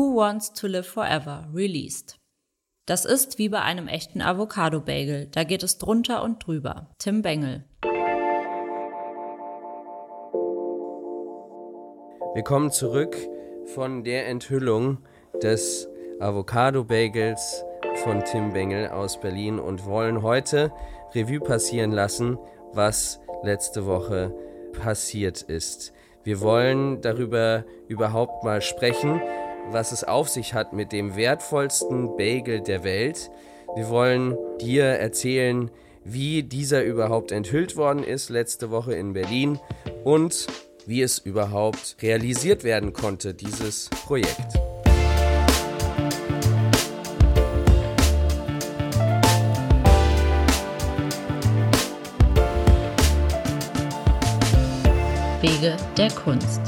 Who Wants to Live Forever released. Das ist wie bei einem echten Avocado-Bagel. Da geht es drunter und drüber. Tim Bengel. Wir kommen zurück von der Enthüllung des Avocado-Bagels von Tim Bengel aus Berlin und wollen heute Revue passieren lassen, was letzte Woche passiert ist. Wir wollen darüber überhaupt mal sprechen, was es auf sich hat mit dem wertvollsten Bagel der Welt. Wir wollen dir erzählen, wie dieser überhaupt enthüllt worden ist letzte Woche in Berlin und wie es überhaupt realisiert werden konnte, dieses Projekt. Wege der Kunst.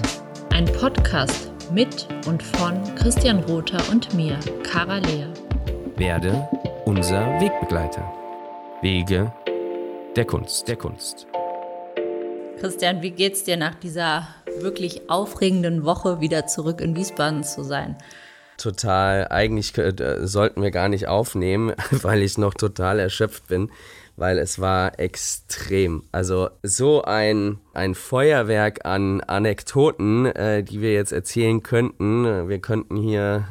Ein Podcast mit und von Christian Rother und mir, Cara Lea. Werde unser Wegbegleiter. Wege der Kunst, der Kunst. Christian, wie geht's dir nach dieser wirklich aufregenden Woche wieder zurück in Wiesbaden zu sein? Total. Eigentlich äh, sollten wir gar nicht aufnehmen, weil ich noch total erschöpft bin weil es war extrem. Also so ein, ein Feuerwerk an Anekdoten, äh, die wir jetzt erzählen könnten. Wir könnten hier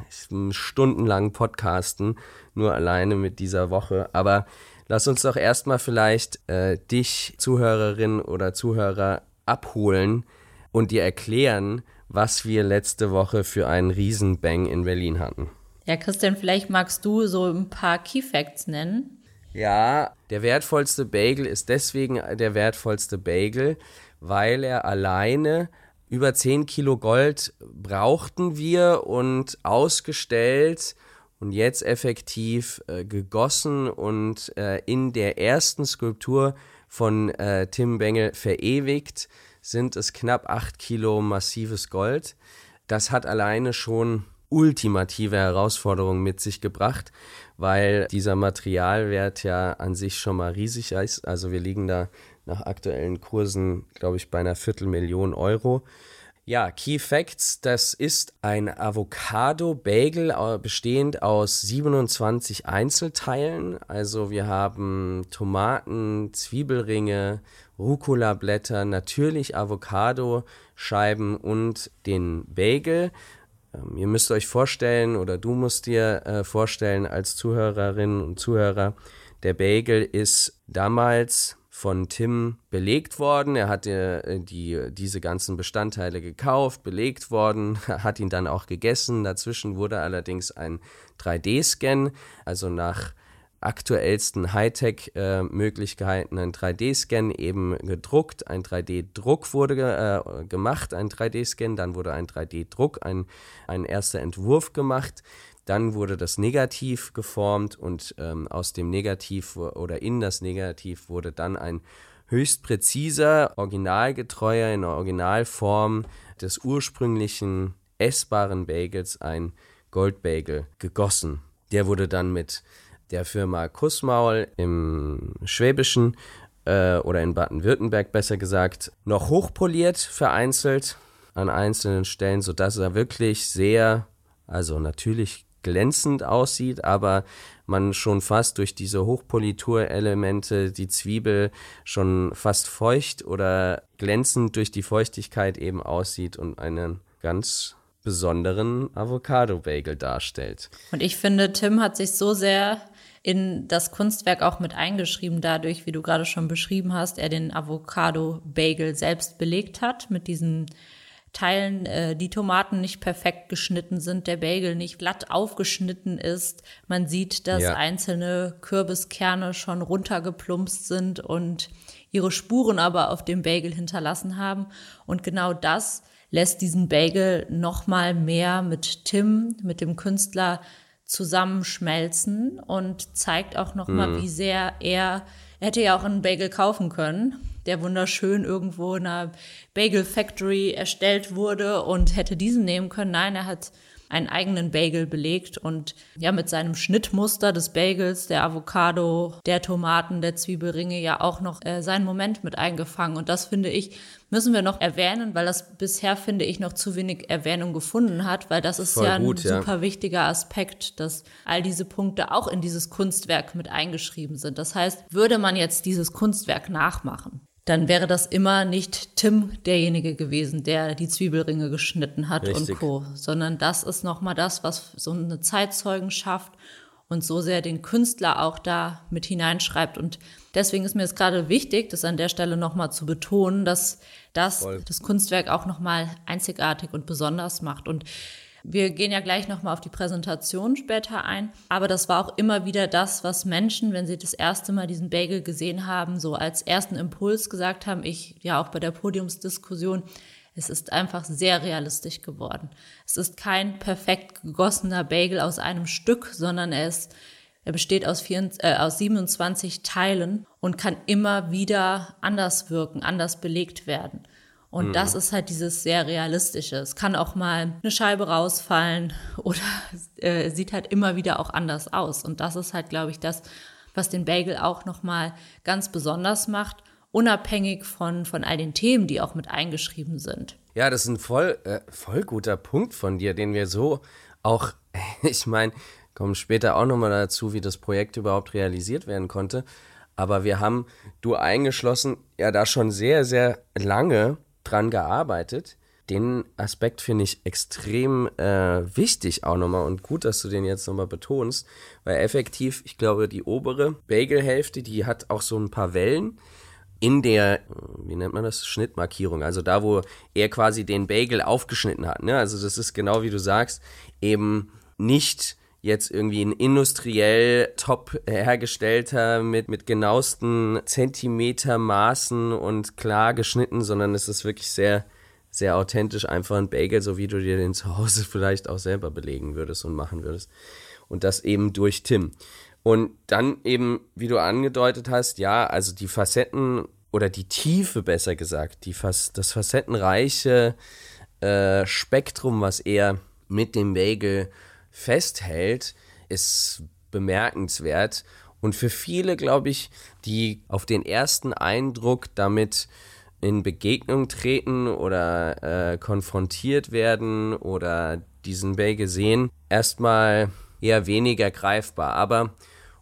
stundenlang podcasten, nur alleine mit dieser Woche. Aber lass uns doch erstmal vielleicht äh, dich, Zuhörerin oder Zuhörer, abholen und dir erklären, was wir letzte Woche für einen Riesenbang in Berlin hatten. Ja, Christian, vielleicht magst du so ein paar Key Facts nennen. Ja, der wertvollste Bagel ist deswegen der wertvollste Bagel, weil er alleine über 10 Kilo Gold brauchten wir und ausgestellt und jetzt effektiv äh, gegossen und äh, in der ersten Skulptur von äh, Tim Bengel verewigt sind es knapp 8 Kilo massives Gold. Das hat alleine schon ultimative Herausforderungen mit sich gebracht, weil dieser Materialwert ja an sich schon mal riesig ist. Also wir liegen da nach aktuellen Kursen, glaube ich, bei einer Viertelmillion Euro. Ja, Key Facts, das ist ein Avocado-Bagel bestehend aus 27 Einzelteilen. Also wir haben Tomaten, Zwiebelringe, Rucola-Blätter, natürlich Avocado-Scheiben und den Bagel. Ähm, ihr müsst euch vorstellen oder du musst dir äh, vorstellen als Zuhörerinnen und Zuhörer, der Bagel ist damals von Tim belegt worden. Er hatte äh, die, diese ganzen Bestandteile gekauft, belegt worden, hat ihn dann auch gegessen. Dazwischen wurde allerdings ein 3D-Scan, also nach aktuellsten Hightech-Möglichkeiten, ein 3D-Scan eben gedruckt, ein 3D-Druck wurde äh, gemacht, ein 3D-Scan, dann wurde ein 3D-Druck, ein, ein erster Entwurf gemacht, dann wurde das Negativ geformt und ähm, aus dem Negativ oder in das Negativ wurde dann ein höchst präziser, originalgetreuer, in der Originalform des ursprünglichen essbaren Bagels ein Goldbagel gegossen. Der wurde dann mit der Firma Kussmaul im Schwäbischen äh, oder in Baden-Württemberg besser gesagt noch hochpoliert vereinzelt an einzelnen Stellen, sodass er wirklich sehr, also natürlich glänzend aussieht, aber man schon fast durch diese Hochpoliturelemente die Zwiebel schon fast feucht oder glänzend durch die Feuchtigkeit eben aussieht und einen ganz besonderen Avocado-Bagel darstellt. Und ich finde, Tim hat sich so sehr in das Kunstwerk auch mit eingeschrieben, dadurch, wie du gerade schon beschrieben hast, er den Avocado-Bagel selbst belegt hat mit diesen Teilen, äh, die Tomaten nicht perfekt geschnitten sind, der Bagel nicht glatt aufgeschnitten ist. Man sieht, dass ja. einzelne Kürbiskerne schon runtergeplumpst sind und ihre Spuren aber auf dem Bagel hinterlassen haben. Und genau das lässt diesen Bagel noch mal mehr mit Tim, mit dem Künstler zusammenschmelzen und zeigt auch noch mal, mhm. wie sehr er, er hätte ja auch einen Bagel kaufen können, der wunderschön irgendwo in einer Bagel Factory erstellt wurde und hätte diesen nehmen können. Nein, er hat einen eigenen Bagel belegt und ja mit seinem Schnittmuster des Bagels, der Avocado, der Tomaten, der Zwiebelringe ja auch noch äh, seinen Moment mit eingefangen. Und das finde ich, müssen wir noch erwähnen, weil das bisher, finde ich, noch zu wenig Erwähnung gefunden hat, weil das ist Voll ja gut, ein ja. super wichtiger Aspekt, dass all diese Punkte auch in dieses Kunstwerk mit eingeschrieben sind. Das heißt, würde man jetzt dieses Kunstwerk nachmachen, dann wäre das immer nicht Tim derjenige gewesen, der die Zwiebelringe geschnitten hat Richtig. und Co., sondern das ist nochmal das, was so eine Zeitzeugenschaft und so sehr den Künstler auch da mit hineinschreibt. Und deswegen ist mir es gerade wichtig, das an der Stelle nochmal zu betonen, dass das Voll. das Kunstwerk auch nochmal einzigartig und besonders macht. Und wir gehen ja gleich nochmal auf die Präsentation später ein. Aber das war auch immer wieder das, was Menschen, wenn sie das erste Mal diesen Bagel gesehen haben, so als ersten Impuls gesagt haben. Ich ja auch bei der Podiumsdiskussion. Es ist einfach sehr realistisch geworden. Es ist kein perfekt gegossener Bagel aus einem Stück, sondern er ist er besteht aus, vier, äh, aus 27 Teilen und kann immer wieder anders wirken, anders belegt werden. Und mhm. das ist halt dieses sehr realistische. Es kann auch mal eine Scheibe rausfallen oder äh, sieht halt immer wieder auch anders aus. Und das ist halt, glaube ich, das, was den Bagel auch nochmal ganz besonders macht, unabhängig von, von all den Themen, die auch mit eingeschrieben sind. Ja, das ist ein voll, äh, voll guter Punkt von dir, den wir so auch, ich meine, kommen später auch nochmal dazu, wie das Projekt überhaupt realisiert werden konnte. Aber wir haben, du eingeschlossen, ja da schon sehr, sehr lange dran gearbeitet. Den Aspekt finde ich extrem äh, wichtig auch nochmal und gut, dass du den jetzt nochmal betonst, weil effektiv, ich glaube, die obere Bagelhälfte, die hat auch so ein paar Wellen in der, wie nennt man das, Schnittmarkierung, also da, wo er quasi den Bagel aufgeschnitten hat. Ne? Also das ist genau wie du sagst, eben nicht jetzt irgendwie ein industriell top hergestellter mit, mit genauesten Zentimetermaßen und klar geschnitten, sondern es ist wirklich sehr, sehr authentisch, einfach ein Bagel, so wie du dir den zu Hause vielleicht auch selber belegen würdest und machen würdest. Und das eben durch Tim. Und dann eben, wie du angedeutet hast, ja, also die Facetten oder die Tiefe besser gesagt, die Fas das facettenreiche äh, Spektrum, was er mit dem Bagel festhält, ist bemerkenswert. Und für viele, glaube ich, die auf den ersten Eindruck damit in Begegnung treten oder äh, konfrontiert werden oder diesen Bagel sehen, erstmal eher weniger greifbar. Aber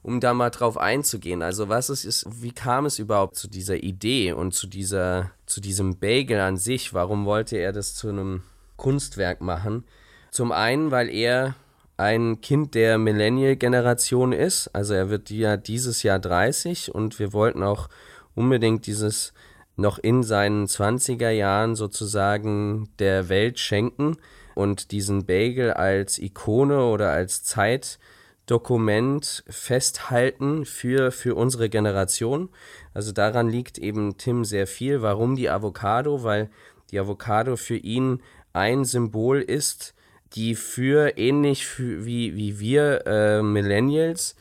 um da mal drauf einzugehen, also was es ist, wie kam es überhaupt zu dieser Idee und zu dieser, zu diesem Bagel an sich? Warum wollte er das zu einem Kunstwerk machen? Zum einen, weil er ein Kind der Millennial-Generation ist. Also er wird ja dieses Jahr 30 und wir wollten auch unbedingt dieses noch in seinen 20er Jahren sozusagen der Welt schenken und diesen Bagel als Ikone oder als Zeitdokument festhalten für, für unsere Generation. Also daran liegt eben Tim sehr viel. Warum die Avocado? Weil die Avocado für ihn ein Symbol ist, die für ähnlich wie, wie wir äh, Millennials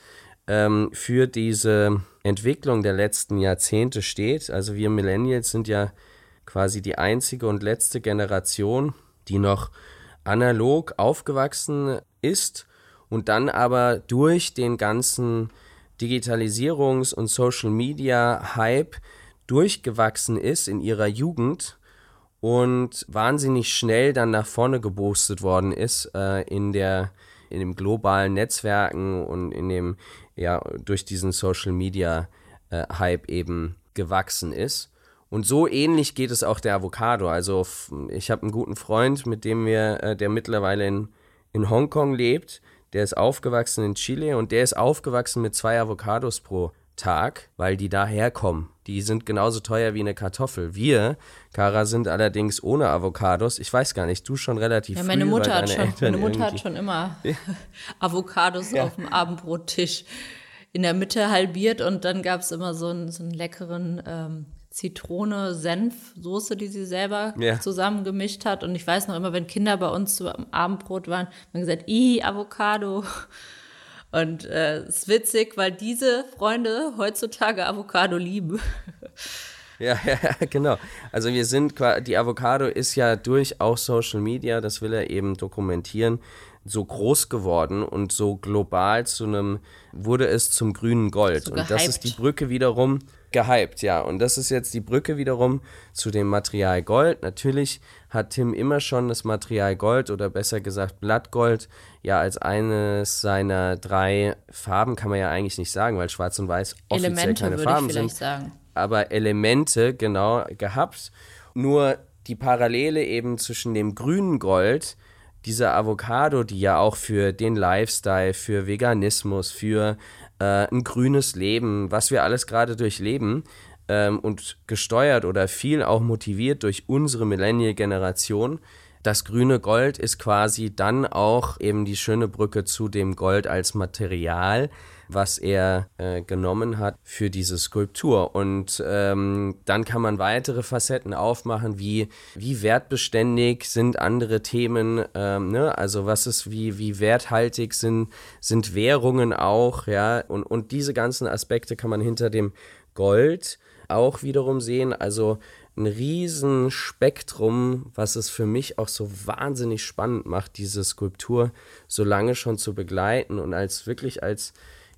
ähm, für diese Entwicklung der letzten Jahrzehnte steht. Also wir Millennials sind ja quasi die einzige und letzte Generation, die noch analog aufgewachsen ist und dann aber durch den ganzen Digitalisierungs- und Social-Media-Hype durchgewachsen ist in ihrer Jugend und wahnsinnig schnell dann nach vorne geboostet worden ist äh, in der in dem globalen Netzwerken und in dem ja durch diesen Social Media äh, Hype eben gewachsen ist. Und so ähnlich geht es auch der Avocado. Also ich habe einen guten Freund, mit dem wir, äh, der mittlerweile in, in Hongkong lebt. Der ist aufgewachsen in Chile und der ist aufgewachsen mit zwei Avocados pro Tag, weil die daherkommen. Die sind genauso teuer wie eine Kartoffel. Wir, Kara, sind allerdings ohne Avocados. Ich weiß gar nicht, du schon relativ ja, meine früh, Mutter hat schon, Meine Mutter hat schon immer Avocados ja. auf dem Abendbrottisch in der Mitte halbiert und dann gab es immer so einen, so einen leckeren ähm, Zitrone-Senf-Soße, die sie selber ja. zusammengemischt hat. Und ich weiß noch immer, wenn Kinder bei uns zum Abendbrot waren, haben gesagt, i Avocado. Und äh, es ist witzig, weil diese Freunde heutzutage Avocado lieben. Ja, ja, genau. Also wir sind, die Avocado ist ja durch auch Social Media, das will er eben dokumentieren, so groß geworden und so global zu einem, wurde es zum grünen Gold. So und das ist die Brücke wiederum, gehypt, ja. Und das ist jetzt die Brücke wiederum zu dem Material Gold. Natürlich hat Tim immer schon das Material Gold oder besser gesagt Blattgold ja als eines seiner drei Farben, kann man ja eigentlich nicht sagen, weil Schwarz und Weiß offiziell Elemente, keine Farben sind. sagen. Aber Elemente, genau, gehabt. Nur die Parallele eben zwischen dem grünen Gold, dieser Avocado, die ja auch für den Lifestyle, für Veganismus, für äh, ein grünes Leben, was wir alles gerade durchleben ähm, und gesteuert oder viel auch motiviert durch unsere Millennial-Generation. Das grüne Gold ist quasi dann auch eben die schöne Brücke zu dem Gold als Material, was er äh, genommen hat für diese Skulptur. Und ähm, dann kann man weitere Facetten aufmachen, wie, wie wertbeständig sind andere Themen, ähm, ne? also was ist, wie, wie werthaltig sind, sind Währungen auch, ja, und, und diese ganzen Aspekte kann man hinter dem Gold auch wiederum sehen. Also ein riesen Spektrum, was es für mich auch so wahnsinnig spannend macht, diese Skulptur so lange schon zu begleiten und als wirklich als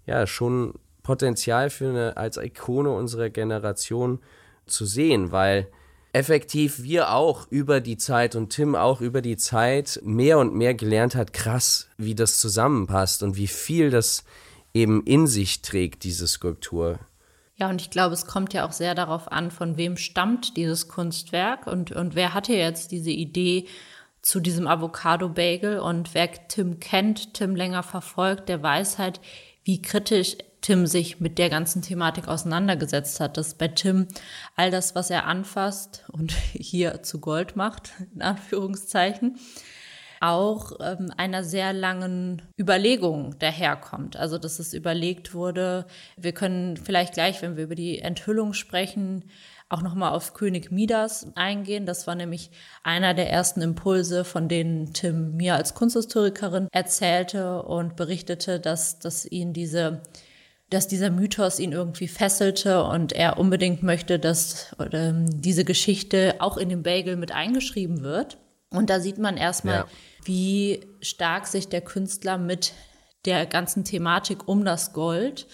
ja schon Potenzial für eine als Ikone unserer Generation zu sehen, weil effektiv wir auch über die Zeit und Tim auch über die Zeit mehr und mehr gelernt hat, krass, wie das zusammenpasst und wie viel das eben in sich trägt, diese Skulptur. Ja, und ich glaube, es kommt ja auch sehr darauf an, von wem stammt dieses Kunstwerk und, und wer hatte jetzt diese Idee zu diesem Avocado-Bagel und wer Tim kennt, Tim länger verfolgt, der weiß halt, wie kritisch Tim sich mit der ganzen Thematik auseinandergesetzt hat, dass bei Tim all das, was er anfasst und hier zu Gold macht, in Anführungszeichen, auch ähm, einer sehr langen Überlegung daherkommt. Also, dass es überlegt wurde, wir können vielleicht gleich, wenn wir über die Enthüllung sprechen, auch nochmal auf König Midas eingehen. Das war nämlich einer der ersten Impulse, von denen Tim mir als Kunsthistorikerin erzählte und berichtete, dass, dass ihn diese dass dieser Mythos ihn irgendwie fesselte und er unbedingt möchte, dass oder, diese Geschichte auch in dem Bagel mit eingeschrieben wird. Und da sieht man erstmal, ja. wie stark sich der Künstler mit der ganzen Thematik um das Gold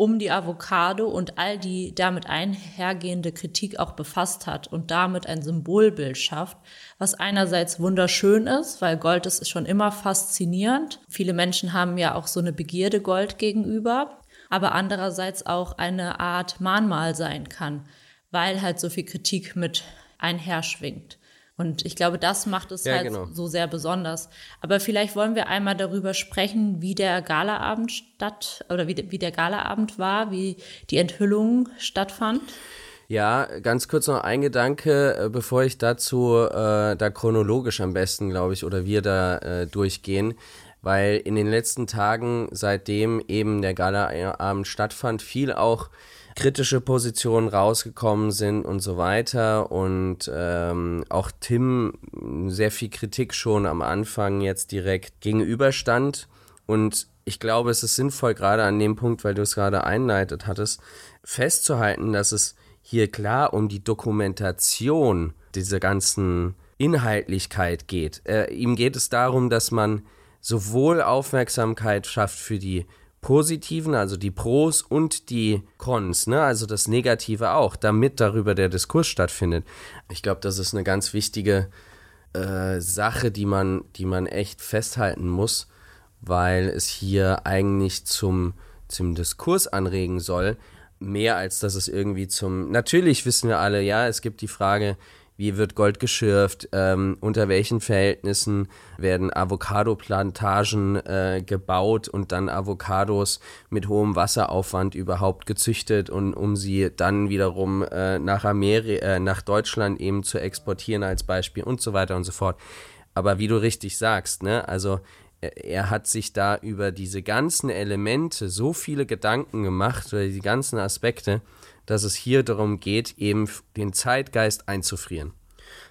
um die Avocado und all die damit einhergehende Kritik auch befasst hat und damit ein Symbolbild schafft, was einerseits wunderschön ist, weil Gold ist schon immer faszinierend. Viele Menschen haben ja auch so eine Begierde Gold gegenüber, aber andererseits auch eine Art Mahnmal sein kann, weil halt so viel Kritik mit einherschwingt. Und ich glaube, das macht es ja, halt genau. so sehr besonders. Aber vielleicht wollen wir einmal darüber sprechen, wie der Galaabend statt oder wie, wie der Galaabend war, wie die Enthüllung stattfand. Ja, ganz kurz noch ein Gedanke, äh, bevor ich dazu äh, da chronologisch am besten, glaube ich, oder wir da äh, durchgehen, weil in den letzten Tagen, seitdem eben der Galaabend stattfand, viel auch kritische Positionen rausgekommen sind und so weiter. Und ähm, auch Tim sehr viel Kritik schon am Anfang jetzt direkt gegenüberstand. Und ich glaube, es ist sinnvoll, gerade an dem Punkt, weil du es gerade einleitet hattest, festzuhalten, dass es hier klar um die Dokumentation dieser ganzen Inhaltlichkeit geht. Äh, ihm geht es darum, dass man sowohl Aufmerksamkeit schafft für die positiven, also die Pros und die Cons, ne? also das Negative auch, damit darüber der Diskurs stattfindet. Ich glaube, das ist eine ganz wichtige äh, Sache, die man, die man echt festhalten muss, weil es hier eigentlich zum, zum Diskurs anregen soll, mehr als dass es irgendwie zum. Natürlich wissen wir alle, ja, es gibt die Frage, wie wird Gold geschürft, ähm, unter welchen Verhältnissen werden Avocado-Plantagen äh, gebaut und dann Avocados mit hohem Wasseraufwand überhaupt gezüchtet und um sie dann wiederum äh, nach, Ameri äh, nach Deutschland eben zu exportieren als Beispiel und so weiter und so fort. Aber wie du richtig sagst, ne, also er hat sich da über diese ganzen Elemente so viele Gedanken gemacht oder die ganzen Aspekte, dass es hier darum geht, eben den Zeitgeist einzufrieren.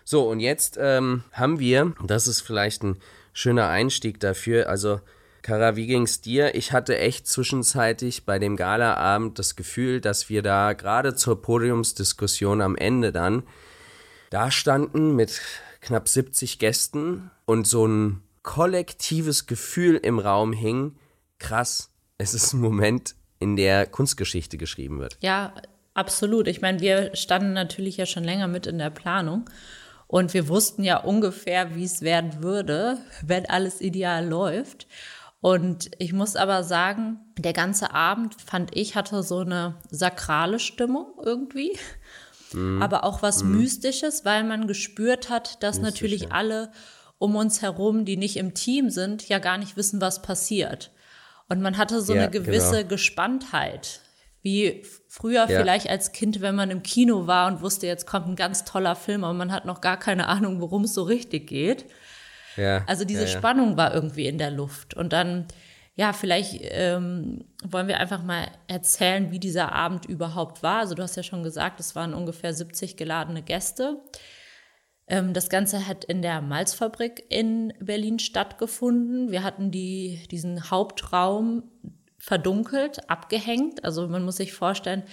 So, und jetzt ähm, haben wir, das ist vielleicht ein schöner Einstieg dafür, also Kara, wie ging's dir? Ich hatte echt zwischenzeitlich bei dem Galaabend das Gefühl, dass wir da gerade zur Podiumsdiskussion am Ende dann da standen mit knapp 70 Gästen und so ein kollektives Gefühl im Raum hing, krass, es ist ein Moment, in der Kunstgeschichte geschrieben wird. Ja, absolut. Ich meine, wir standen natürlich ja schon länger mit in der Planung und wir wussten ja ungefähr, wie es werden würde, wenn alles ideal läuft. Und ich muss aber sagen, der ganze Abend, fand ich, hatte so eine sakrale Stimmung irgendwie. Mhm. Aber auch was mhm. Mystisches, weil man gespürt hat, dass Mystisch, natürlich ja. alle um uns herum, die nicht im Team sind, ja gar nicht wissen, was passiert. Und man hatte so ja, eine gewisse genau. Gespanntheit, wie früher ja. vielleicht als Kind, wenn man im Kino war und wusste, jetzt kommt ein ganz toller Film, aber man hat noch gar keine Ahnung, worum es so richtig geht. Ja, also diese Spannung war irgendwie in der Luft. Und dann, ja, vielleicht ähm, wollen wir einfach mal erzählen, wie dieser Abend überhaupt war. Also du hast ja schon gesagt, es waren ungefähr 70 geladene Gäste. Ähm, das Ganze hat in der Malzfabrik in Berlin stattgefunden. Wir hatten die, diesen Hauptraum verdunkelt, abgehängt. Also man muss sich vorstellen,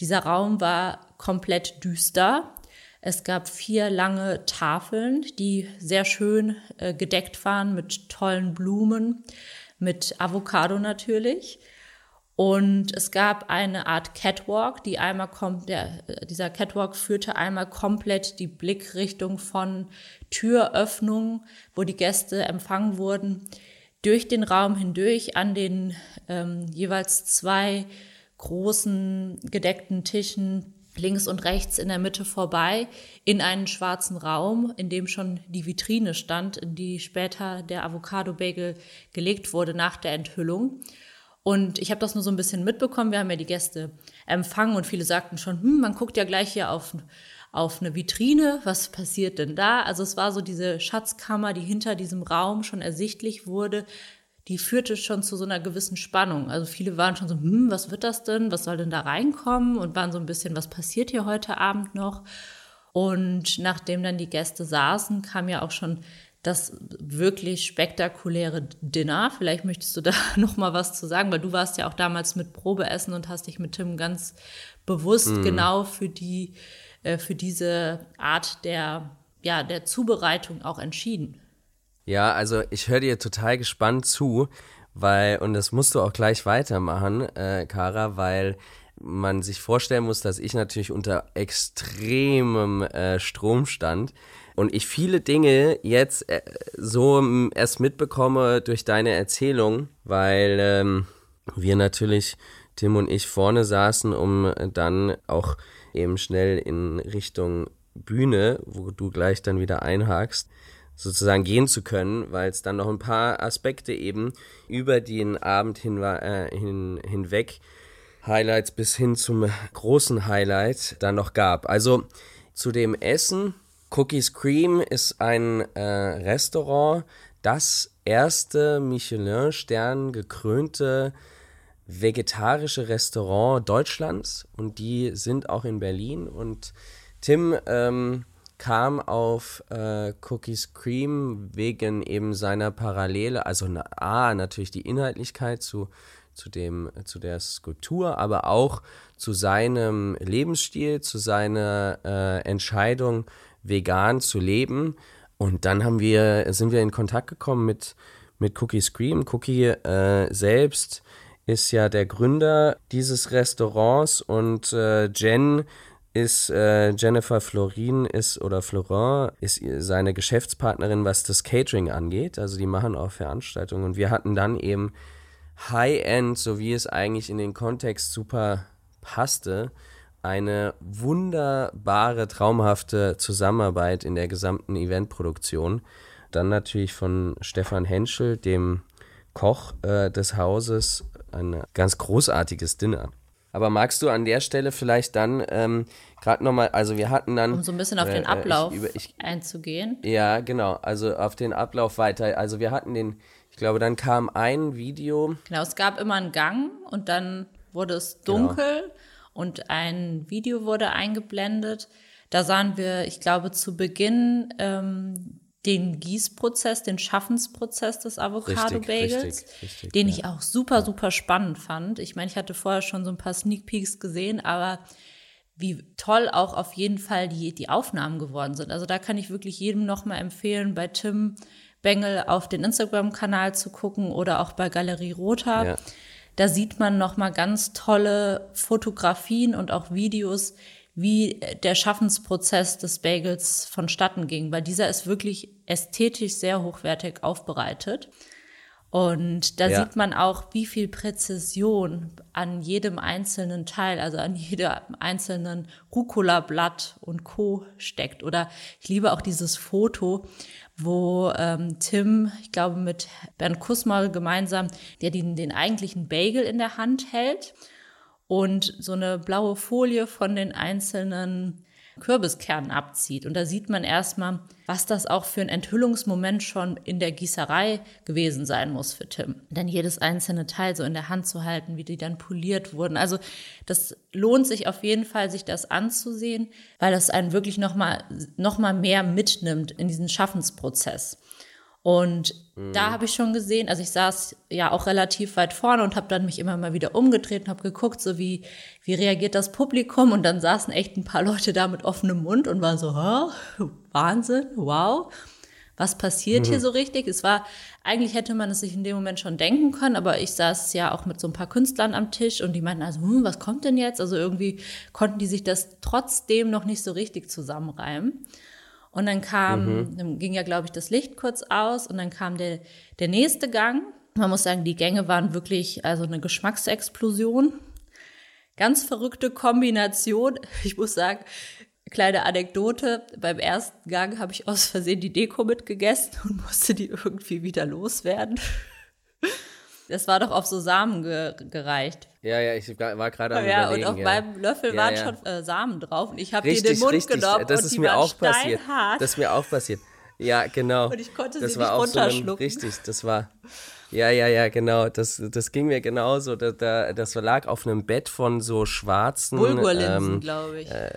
dieser Raum war komplett düster. Es gab vier lange Tafeln, die sehr schön äh, gedeckt waren mit tollen Blumen, mit Avocado natürlich. Und es gab eine Art Catwalk, die einmal kommt, der, dieser Catwalk führte einmal komplett die Blickrichtung von Türöffnung, wo die Gäste empfangen wurden, durch den Raum hindurch an den ähm, jeweils zwei großen gedeckten Tischen links und rechts in der Mitte vorbei in einen schwarzen Raum, in dem schon die Vitrine stand, in die später der Avocado-Bagel gelegt wurde nach der Enthüllung. Und ich habe das nur so ein bisschen mitbekommen. Wir haben ja die Gäste empfangen und viele sagten schon, hm, man guckt ja gleich hier auf, auf eine Vitrine. Was passiert denn da? Also es war so diese Schatzkammer, die hinter diesem Raum schon ersichtlich wurde. Die führte schon zu so einer gewissen Spannung. Also viele waren schon so, hm, was wird das denn? Was soll denn da reinkommen? Und waren so ein bisschen, was passiert hier heute Abend noch? Und nachdem dann die Gäste saßen, kam ja auch schon das wirklich spektakuläre Dinner. Vielleicht möchtest du da noch mal was zu sagen, weil du warst ja auch damals mit Probeessen und hast dich mit Tim ganz bewusst mhm. genau für die äh, für diese Art der ja der Zubereitung auch entschieden. Ja, also ich höre dir total gespannt zu, weil und das musst du auch gleich weitermachen, äh, Kara, weil man sich vorstellen muss, dass ich natürlich unter extremem äh, Strom stand und ich viele Dinge jetzt äh, so ähm, erst mitbekomme durch deine Erzählung, weil ähm, wir natürlich, Tim und ich, vorne saßen, um dann auch eben schnell in Richtung Bühne, wo du gleich dann wieder einhakst, sozusagen gehen zu können, weil es dann noch ein paar Aspekte eben über den Abend hin, äh, hin, hinweg, Highlights bis hin zum großen Highlight dann noch gab. Also zu dem Essen Cookies Cream ist ein äh, Restaurant, das erste Michelin-Stern gekrönte vegetarische Restaurant Deutschlands und die sind auch in Berlin und Tim ähm, kam auf äh, Cookies Cream wegen eben seiner Parallele, also na, A, natürlich die Inhaltlichkeit zu, zu, dem, zu der Skulptur, aber auch zu seinem Lebensstil, zu seiner äh, Entscheidung, vegan zu leben. Und dann haben wir, sind wir in Kontakt gekommen mit, mit Cookie Scream. Cookie äh, selbst ist ja der Gründer dieses Restaurants und äh, Jen ist äh, Jennifer Florin ist oder Florent ist seine Geschäftspartnerin, was das Catering angeht. Also die machen auch Veranstaltungen und wir hatten dann eben High-End, so wie es eigentlich in den Kontext super passte, eine wunderbare, traumhafte Zusammenarbeit in der gesamten Eventproduktion. Dann natürlich von Stefan Henschel, dem Koch äh, des Hauses, ein ganz großartiges Dinner. Aber magst du an der Stelle vielleicht dann ähm, gerade nochmal, also wir hatten dann. Um so ein bisschen auf äh, den Ablauf ich, ich, einzugehen. Ja, genau, also auf den Ablauf weiter. Also wir hatten den, ich glaube, dann kam ein Video. Genau, es gab immer einen Gang und dann wurde es dunkel. Genau und ein Video wurde eingeblendet. Da sahen wir, ich glaube, zu Beginn ähm, den Gießprozess, den Schaffensprozess des Avocado-Bagels, den ja. ich auch super, super spannend fand. Ich meine, ich hatte vorher schon so ein paar Sneak Peeks gesehen, aber wie toll auch auf jeden Fall die, die Aufnahmen geworden sind. Also da kann ich wirklich jedem nochmal empfehlen, bei Tim Bengel auf den Instagram-Kanal zu gucken oder auch bei Galerie Rota. Ja. Da sieht man nochmal ganz tolle Fotografien und auch Videos, wie der Schaffensprozess des Bagels vonstatten ging, weil dieser ist wirklich ästhetisch sehr hochwertig aufbereitet. Und da ja. sieht man auch, wie viel Präzision an jedem einzelnen Teil, also an jedem einzelnen Rucola-Blatt und Co. steckt. Oder ich liebe auch dieses Foto, wo ähm, Tim, ich glaube mit Bernd Kussmaul gemeinsam, der den, den eigentlichen Bagel in der Hand hält und so eine blaue Folie von den einzelnen Kürbiskernen abzieht. Und da sieht man erstmal, was das auch für ein Enthüllungsmoment schon in der Gießerei gewesen sein muss für Tim. Dann jedes einzelne Teil so in der Hand zu halten, wie die dann poliert wurden. Also das lohnt sich auf jeden Fall, sich das anzusehen, weil das einen wirklich nochmal noch mal mehr mitnimmt in diesen Schaffensprozess. Und mhm. da habe ich schon gesehen, also ich saß ja auch relativ weit vorne und habe dann mich immer mal wieder umgedreht und habe geguckt, so wie, wie reagiert das Publikum. Und dann saßen echt ein paar Leute da mit offenem Mund und waren so, oh, Wahnsinn, wow, was passiert mhm. hier so richtig? Es war, eigentlich hätte man es sich in dem Moment schon denken können, aber ich saß ja auch mit so ein paar Künstlern am Tisch und die meinten also, hm, was kommt denn jetzt? Also irgendwie konnten die sich das trotzdem noch nicht so richtig zusammenreimen. Und dann kam, mhm. dann ging ja, glaube ich, das Licht kurz aus und dann kam der, der nächste Gang. Man muss sagen, die Gänge waren wirklich also eine Geschmacksexplosion. Ganz verrückte Kombination. Ich muss sagen, kleine Anekdote. Beim ersten Gang habe ich aus Versehen die Deko mitgegessen und musste die irgendwie wieder loswerden. Das war doch auf so Samen ge gereicht. Ja, ja, ich war gerade am Ja, und auf ja. meinem Löffel ja, waren ja. schon äh, Samen drauf und ich habe in den Mund richtig. genommen das und ist die mir waren auch passiert. steinhart. Das ist mir auch passiert. Ja, genau. Und ich konnte das sie nicht runterschlucken. So richtig, das war ja, ja, ja, genau. Das, das ging mir genauso. Da, da, das lag auf einem Bett von so schwarzen. Bulgurlinsen, ähm, glaube ich. Äh,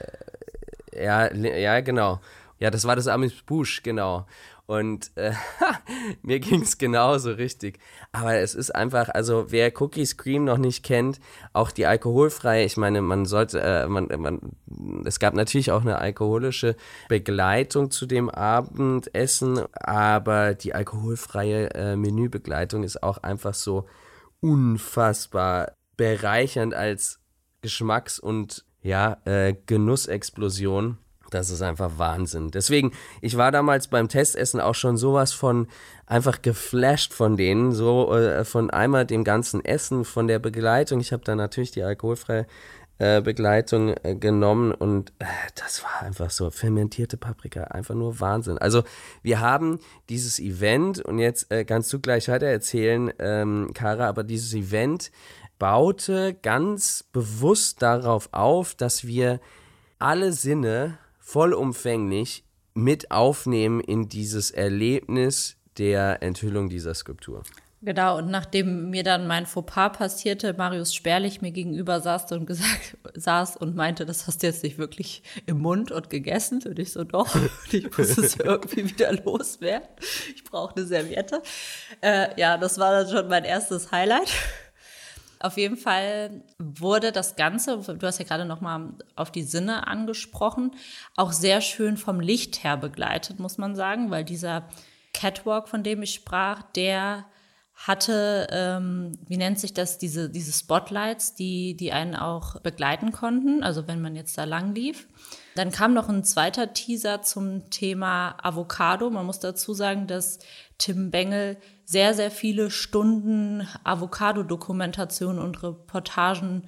ja, ja, genau. Ja, das war das Amis Busch, genau. Und äh, mir ging es genauso richtig. Aber es ist einfach, also wer Cookies Cream noch nicht kennt, auch die alkoholfreie, ich meine, man sollte, äh, man, man, es gab natürlich auch eine alkoholische Begleitung zu dem Abendessen, aber die alkoholfreie äh, Menübegleitung ist auch einfach so unfassbar bereichernd als Geschmacks- und ja, äh, Genussexplosion. Das ist einfach Wahnsinn. Deswegen, ich war damals beim Testessen auch schon sowas von einfach geflasht von denen, so äh, von einmal dem ganzen Essen, von der Begleitung. Ich habe da natürlich die alkoholfreie äh, Begleitung äh, genommen und äh, das war einfach so fermentierte Paprika, einfach nur Wahnsinn. Also wir haben dieses Event und jetzt äh, kannst du gleich weiter erzählen, ähm, Kara, aber dieses Event baute ganz bewusst darauf auf, dass wir alle Sinne vollumfänglich mit aufnehmen in dieses Erlebnis der Enthüllung dieser Skulptur. Genau, und nachdem mir dann mein Fauxpas passierte, Marius Sperlich mir gegenüber saß und gesagt, saß und meinte, das hast du jetzt nicht wirklich im Mund und gegessen. Und ich so, doch, und ich muss es irgendwie wieder loswerden. Ich brauche eine Serviette. Äh, ja, das war dann schon mein erstes Highlight. Auf jeden Fall wurde das Ganze, du hast ja gerade noch mal auf die Sinne angesprochen, auch sehr schön vom Licht her begleitet, muss man sagen, weil dieser Catwalk, von dem ich sprach, der hatte, ähm, wie nennt sich das, diese, diese Spotlights, die, die einen auch begleiten konnten, also wenn man jetzt da lang lief. Dann kam noch ein zweiter Teaser zum Thema Avocado. Man muss dazu sagen, dass Tim Bengel sehr, sehr viele Stunden Avocado-Dokumentation und Reportagen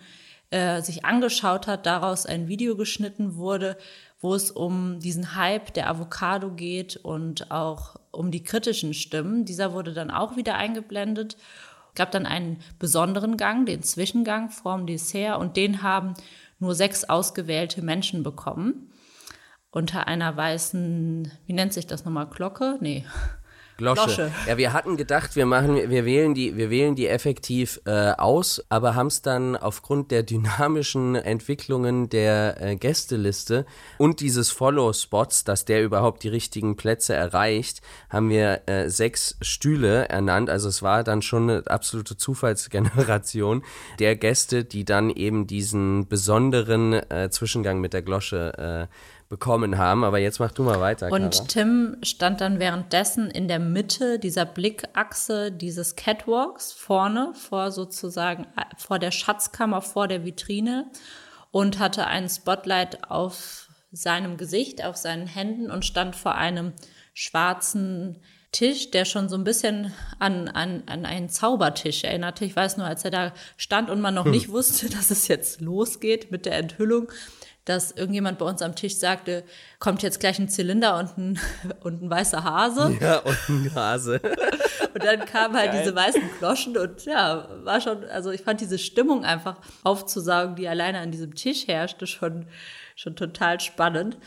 äh, sich angeschaut hat, daraus ein Video geschnitten wurde, wo es um diesen Hype der Avocado geht und auch um die kritischen Stimmen. Dieser wurde dann auch wieder eingeblendet. Es gab dann einen besonderen Gang, den Zwischengang vorm Dessert und den haben nur sechs ausgewählte Menschen bekommen. Unter einer weißen, wie nennt sich das nochmal, Glocke? Nee, Glosche. Glosche. Ja, wir hatten gedacht, wir machen, wir wählen die, wir wählen die effektiv äh, aus, aber haben es dann aufgrund der dynamischen Entwicklungen der äh, Gästeliste und dieses Follow-Spots, dass der überhaupt die richtigen Plätze erreicht, haben wir äh, sechs Stühle ernannt. Also es war dann schon eine absolute Zufallsgeneration der Gäste, die dann eben diesen besonderen äh, Zwischengang mit der Glosche äh, bekommen haben. Aber jetzt mach du mal weiter. Und Clara. Tim stand dann währenddessen in der Mitte dieser Blickachse dieses Catwalks vorne, vor sozusagen, vor der Schatzkammer, vor der Vitrine und hatte einen Spotlight auf seinem Gesicht, auf seinen Händen und stand vor einem schwarzen Tisch, der schon so ein bisschen an, an, an einen Zaubertisch erinnerte. Ich weiß nur, als er da stand und man noch hm. nicht wusste, dass es jetzt losgeht mit der Enthüllung, dass irgendjemand bei uns am Tisch sagte, kommt jetzt gleich ein Zylinder und ein, und ein weißer Hase. Ja, und ein Hase. und dann kamen halt Geil. diese weißen Kloschen und ja, war schon, also ich fand diese Stimmung einfach aufzusaugen, die alleine an diesem Tisch herrschte, schon, schon total spannend.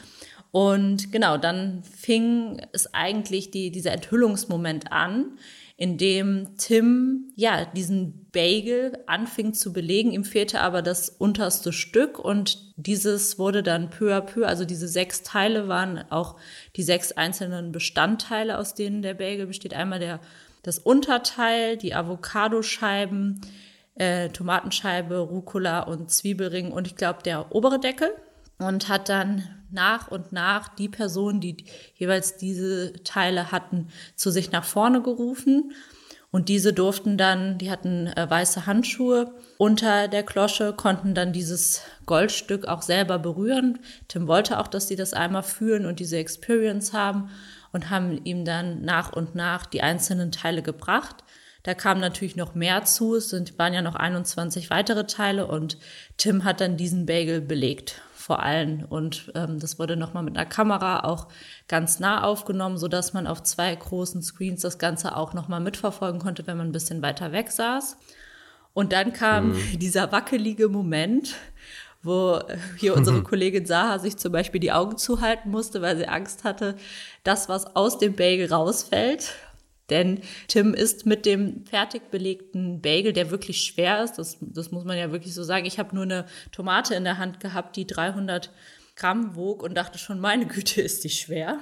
Und genau, dann fing es eigentlich die, dieser Enthüllungsmoment an, in dem Tim ja diesen Bagel anfing zu belegen. Ihm fehlte aber das unterste Stück und dieses wurde dann peu à peu, also diese sechs Teile waren auch die sechs einzelnen Bestandteile, aus denen der Bagel besteht. Einmal der, das Unterteil, die Avocadoscheiben, äh, Tomatenscheibe, Rucola und Zwiebelring und ich glaube der obere Deckel und hat dann nach und nach die Personen, die jeweils diese Teile hatten, zu sich nach vorne gerufen. Und diese durften dann, die hatten äh, weiße Handschuhe unter der Klosche, konnten dann dieses Goldstück auch selber berühren. Tim wollte auch, dass sie das einmal fühlen und diese Experience haben und haben ihm dann nach und nach die einzelnen Teile gebracht. Da kam natürlich noch mehr zu. Es sind, waren ja noch 21 weitere Teile und Tim hat dann diesen Bagel belegt vor allen. Und ähm, das wurde nochmal mit einer Kamera auch ganz nah aufgenommen, sodass man auf zwei großen Screens das Ganze auch nochmal mitverfolgen konnte, wenn man ein bisschen weiter weg saß. Und dann kam mhm. dieser wackelige Moment, wo hier unsere Kollegin Saha sich zum Beispiel die Augen zuhalten musste, weil sie Angst hatte, dass was aus dem Bagel rausfällt. Denn Tim ist mit dem fertig belegten Bagel, der wirklich schwer ist, das, das muss man ja wirklich so sagen. Ich habe nur eine Tomate in der Hand gehabt, die 300 Gramm wog und dachte schon, meine Güte, ist die schwer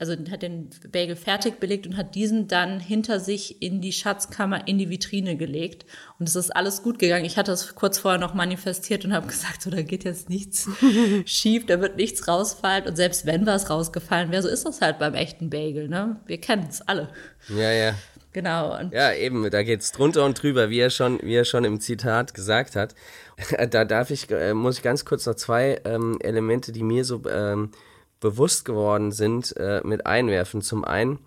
also hat den Bagel fertig belegt und hat diesen dann hinter sich in die Schatzkammer, in die Vitrine gelegt. Und es ist alles gut gegangen. Ich hatte das kurz vorher noch manifestiert und habe gesagt, so, da geht jetzt nichts schief, da wird nichts rausfallen. Und selbst wenn was rausgefallen wäre, so ist das halt beim echten Bagel, ne? Wir kennen es alle. Ja, ja. Genau. Und ja, eben, da geht's drunter und drüber, wie er schon, wie er schon im Zitat gesagt hat. da darf ich, äh, muss ich ganz kurz noch zwei ähm, Elemente, die mir so ähm, bewusst geworden sind, äh, mit einwerfen. Zum einen,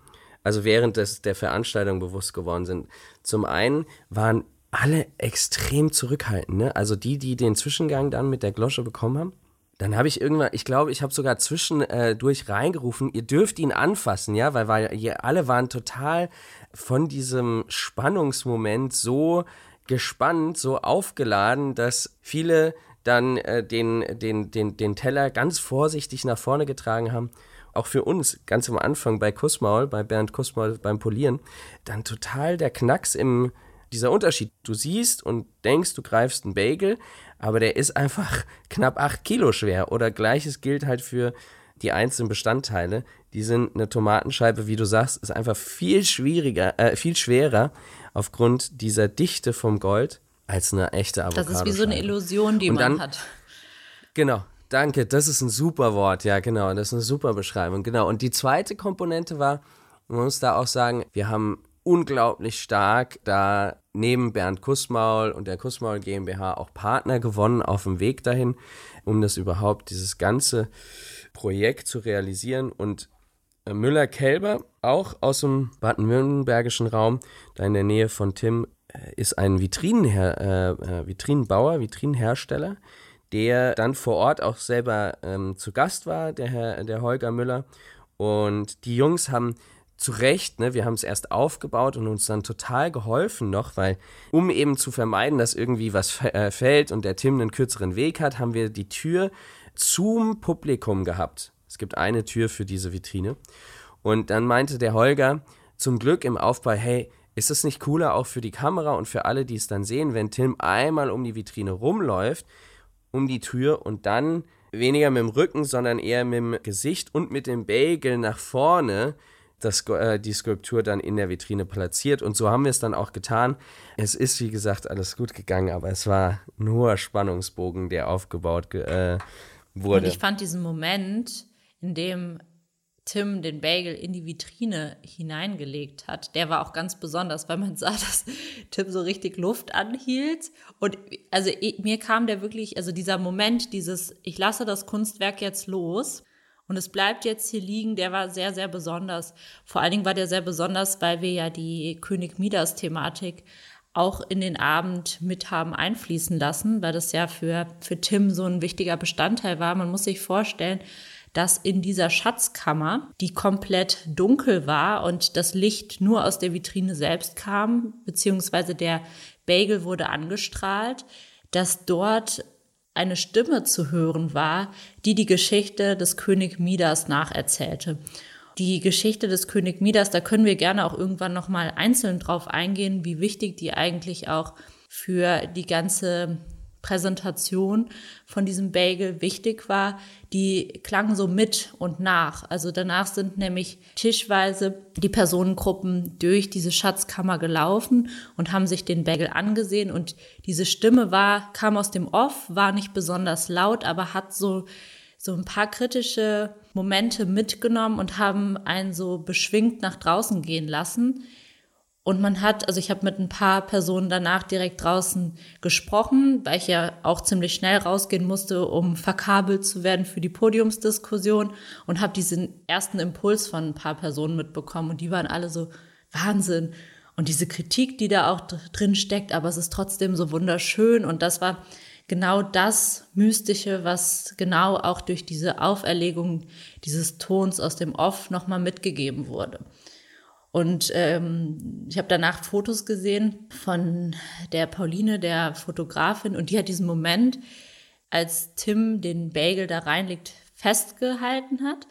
also während des, der Veranstaltung bewusst geworden sind. Zum einen waren alle extrem zurückhaltend. Ne? Also die, die den Zwischengang dann mit der Glosche bekommen haben. Dann habe ich irgendwann, ich glaube, ich habe sogar zwischendurch äh, reingerufen, ihr dürft ihn anfassen, ja, weil, weil ihr alle waren total von diesem Spannungsmoment so gespannt, so aufgeladen, dass viele dann äh, den, den, den, den Teller ganz vorsichtig nach vorne getragen haben. Auch für uns, ganz am Anfang bei Kussmaul, bei Bernd Kussmaul beim Polieren, dann total der Knacks im, dieser Unterschied. Du siehst und denkst, du greifst einen Bagel, aber der ist einfach knapp acht Kilo schwer. Oder gleiches gilt halt für die einzelnen Bestandteile. Die sind eine Tomatenscheibe, wie du sagst, ist einfach viel schwieriger, äh, viel schwerer aufgrund dieser Dichte vom Gold als eine echte Avocado. Das ist wie so eine Illusion, die dann, man hat. Genau, danke. Das ist ein super Wort. Ja, genau. Das ist eine super Beschreibung. Genau. Und die zweite Komponente war, man muss da auch sagen, wir haben unglaublich stark da neben Bernd Kussmaul und der Kussmaul GmbH auch Partner gewonnen auf dem Weg dahin, um das überhaupt, dieses ganze Projekt zu realisieren. Und äh, Müller-Kelber, auch aus dem baden-württembergischen Raum, da in der Nähe von Tim, ist ein Vitrinenher äh, äh, Vitrinenbauer, Vitrinenhersteller, der dann vor Ort auch selber ähm, zu Gast war, der Herr, der Holger Müller. Und die Jungs haben zu Recht, ne, wir haben es erst aufgebaut und uns dann total geholfen noch, weil um eben zu vermeiden, dass irgendwie was äh, fällt und der Tim einen kürzeren Weg hat, haben wir die Tür zum Publikum gehabt. Es gibt eine Tür für diese Vitrine. Und dann meinte der Holger zum Glück im Aufbau, hey, ist es nicht cooler auch für die Kamera und für alle, die es dann sehen, wenn Tim einmal um die Vitrine rumläuft, um die Tür und dann weniger mit dem Rücken, sondern eher mit dem Gesicht und mit dem Bagel nach vorne das, äh, die Skulptur dann in der Vitrine platziert. Und so haben wir es dann auch getan. Es ist, wie gesagt, alles gut gegangen, aber es war nur Spannungsbogen, der aufgebaut äh, wurde. Und ich fand diesen Moment, in dem Tim den Bagel in die Vitrine hineingelegt hat, der war auch ganz besonders, weil man sah, dass Tim so richtig Luft anhielt. Und also mir kam der wirklich, also dieser Moment, dieses, ich lasse das Kunstwerk jetzt los und es bleibt jetzt hier liegen, der war sehr, sehr besonders. Vor allen Dingen war der sehr besonders, weil wir ja die König Midas-Thematik auch in den Abend mit haben einfließen lassen, weil das ja für, für Tim so ein wichtiger Bestandteil war. Man muss sich vorstellen, dass in dieser Schatzkammer, die komplett dunkel war und das Licht nur aus der Vitrine selbst kam, beziehungsweise der Bagel wurde angestrahlt, dass dort eine Stimme zu hören war, die die Geschichte des König Midas nacherzählte. Die Geschichte des König Midas, da können wir gerne auch irgendwann noch mal einzeln drauf eingehen, wie wichtig die eigentlich auch für die ganze Präsentation von diesem Bagel wichtig war, die klang so mit und nach. Also danach sind nämlich tischweise die Personengruppen durch diese Schatzkammer gelaufen und haben sich den Bagel angesehen und diese Stimme war, kam aus dem Off, war nicht besonders laut, aber hat so, so ein paar kritische Momente mitgenommen und haben einen so beschwingt nach draußen gehen lassen und man hat, also ich habe mit ein paar Personen danach direkt draußen gesprochen, weil ich ja auch ziemlich schnell rausgehen musste, um verkabelt zu werden für die Podiumsdiskussion und habe diesen ersten Impuls von ein paar Personen mitbekommen und die waren alle so Wahnsinn und diese Kritik, die da auch drin steckt, aber es ist trotzdem so wunderschön und das war genau das Mystische, was genau auch durch diese Auferlegung dieses Tons aus dem Off nochmal mitgegeben wurde. Und ähm, ich habe danach Fotos gesehen von der Pauline, der Fotografin, und die hat diesen Moment, als Tim den Bagel da reinlegt, festgehalten hat.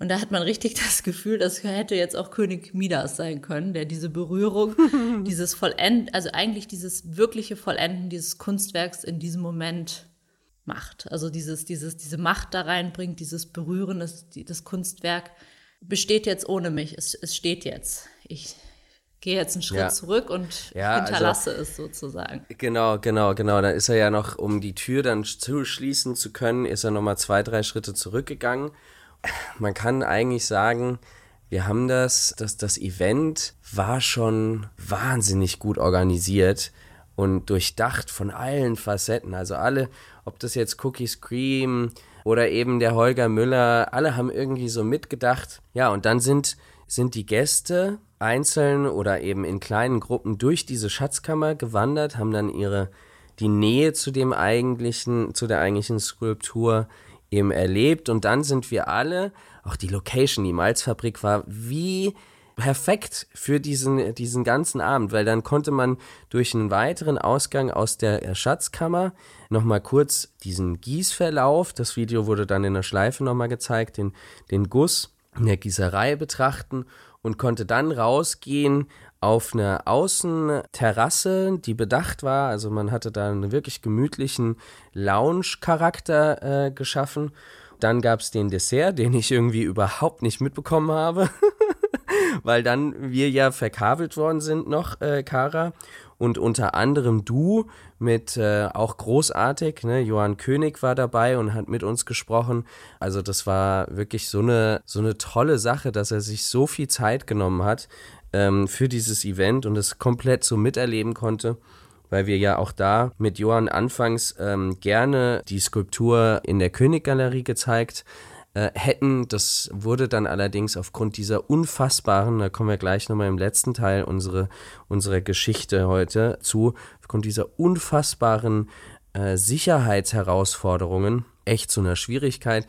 Und da hat man richtig das Gefühl, das hätte jetzt auch König Midas sein können, der diese Berührung, dieses Vollenden, also eigentlich dieses wirkliche Vollenden dieses Kunstwerks in diesem Moment macht. Also dieses, dieses, diese Macht da reinbringt, dieses Berühren, das, das Kunstwerk besteht jetzt ohne mich. Es, es steht jetzt. Ich gehe jetzt einen Schritt ja. zurück und ja, also hinterlasse also, es sozusagen. Genau, genau, genau. Da ist er ja noch, um die Tür dann zuschließen zu können, ist er nochmal zwei, drei Schritte zurückgegangen. Man kann eigentlich sagen, wir haben das, das, das Event war schon wahnsinnig gut organisiert und durchdacht von allen Facetten. Also alle, ob das jetzt Cookie Scream, oder eben der Holger Müller, alle haben irgendwie so mitgedacht. Ja, und dann sind, sind die Gäste einzeln oder eben in kleinen Gruppen durch diese Schatzkammer gewandert, haben dann ihre, die Nähe zu dem eigentlichen, zu der eigentlichen Skulptur eben erlebt und dann sind wir alle, auch die Location, die Malzfabrik war wie perfekt für diesen, diesen ganzen Abend, weil dann konnte man durch einen weiteren Ausgang aus der Schatzkammer nochmal kurz diesen Gießverlauf, das Video wurde dann in der Schleife nochmal gezeigt, den, den Guss in der Gießerei betrachten und konnte dann rausgehen auf eine Außenterrasse, die bedacht war. Also man hatte da einen wirklich gemütlichen Lounge-Charakter äh, geschaffen. Dann gab es den Dessert, den ich irgendwie überhaupt nicht mitbekommen habe. weil dann wir ja verkabelt worden sind noch, äh, Kara. Und unter anderem du mit äh, auch großartig, ne? Johann König war dabei und hat mit uns gesprochen. Also das war wirklich so eine, so eine tolle Sache, dass er sich so viel Zeit genommen hat ähm, für dieses Event und es komplett so miterleben konnte weil wir ja auch da mit Johann anfangs ähm, gerne die Skulptur in der Königgalerie gezeigt äh, hätten. Das wurde dann allerdings aufgrund dieser unfassbaren, da kommen wir gleich nochmal im letzten Teil unsere, unserer Geschichte heute zu, aufgrund dieser unfassbaren äh, Sicherheitsherausforderungen echt zu einer Schwierigkeit.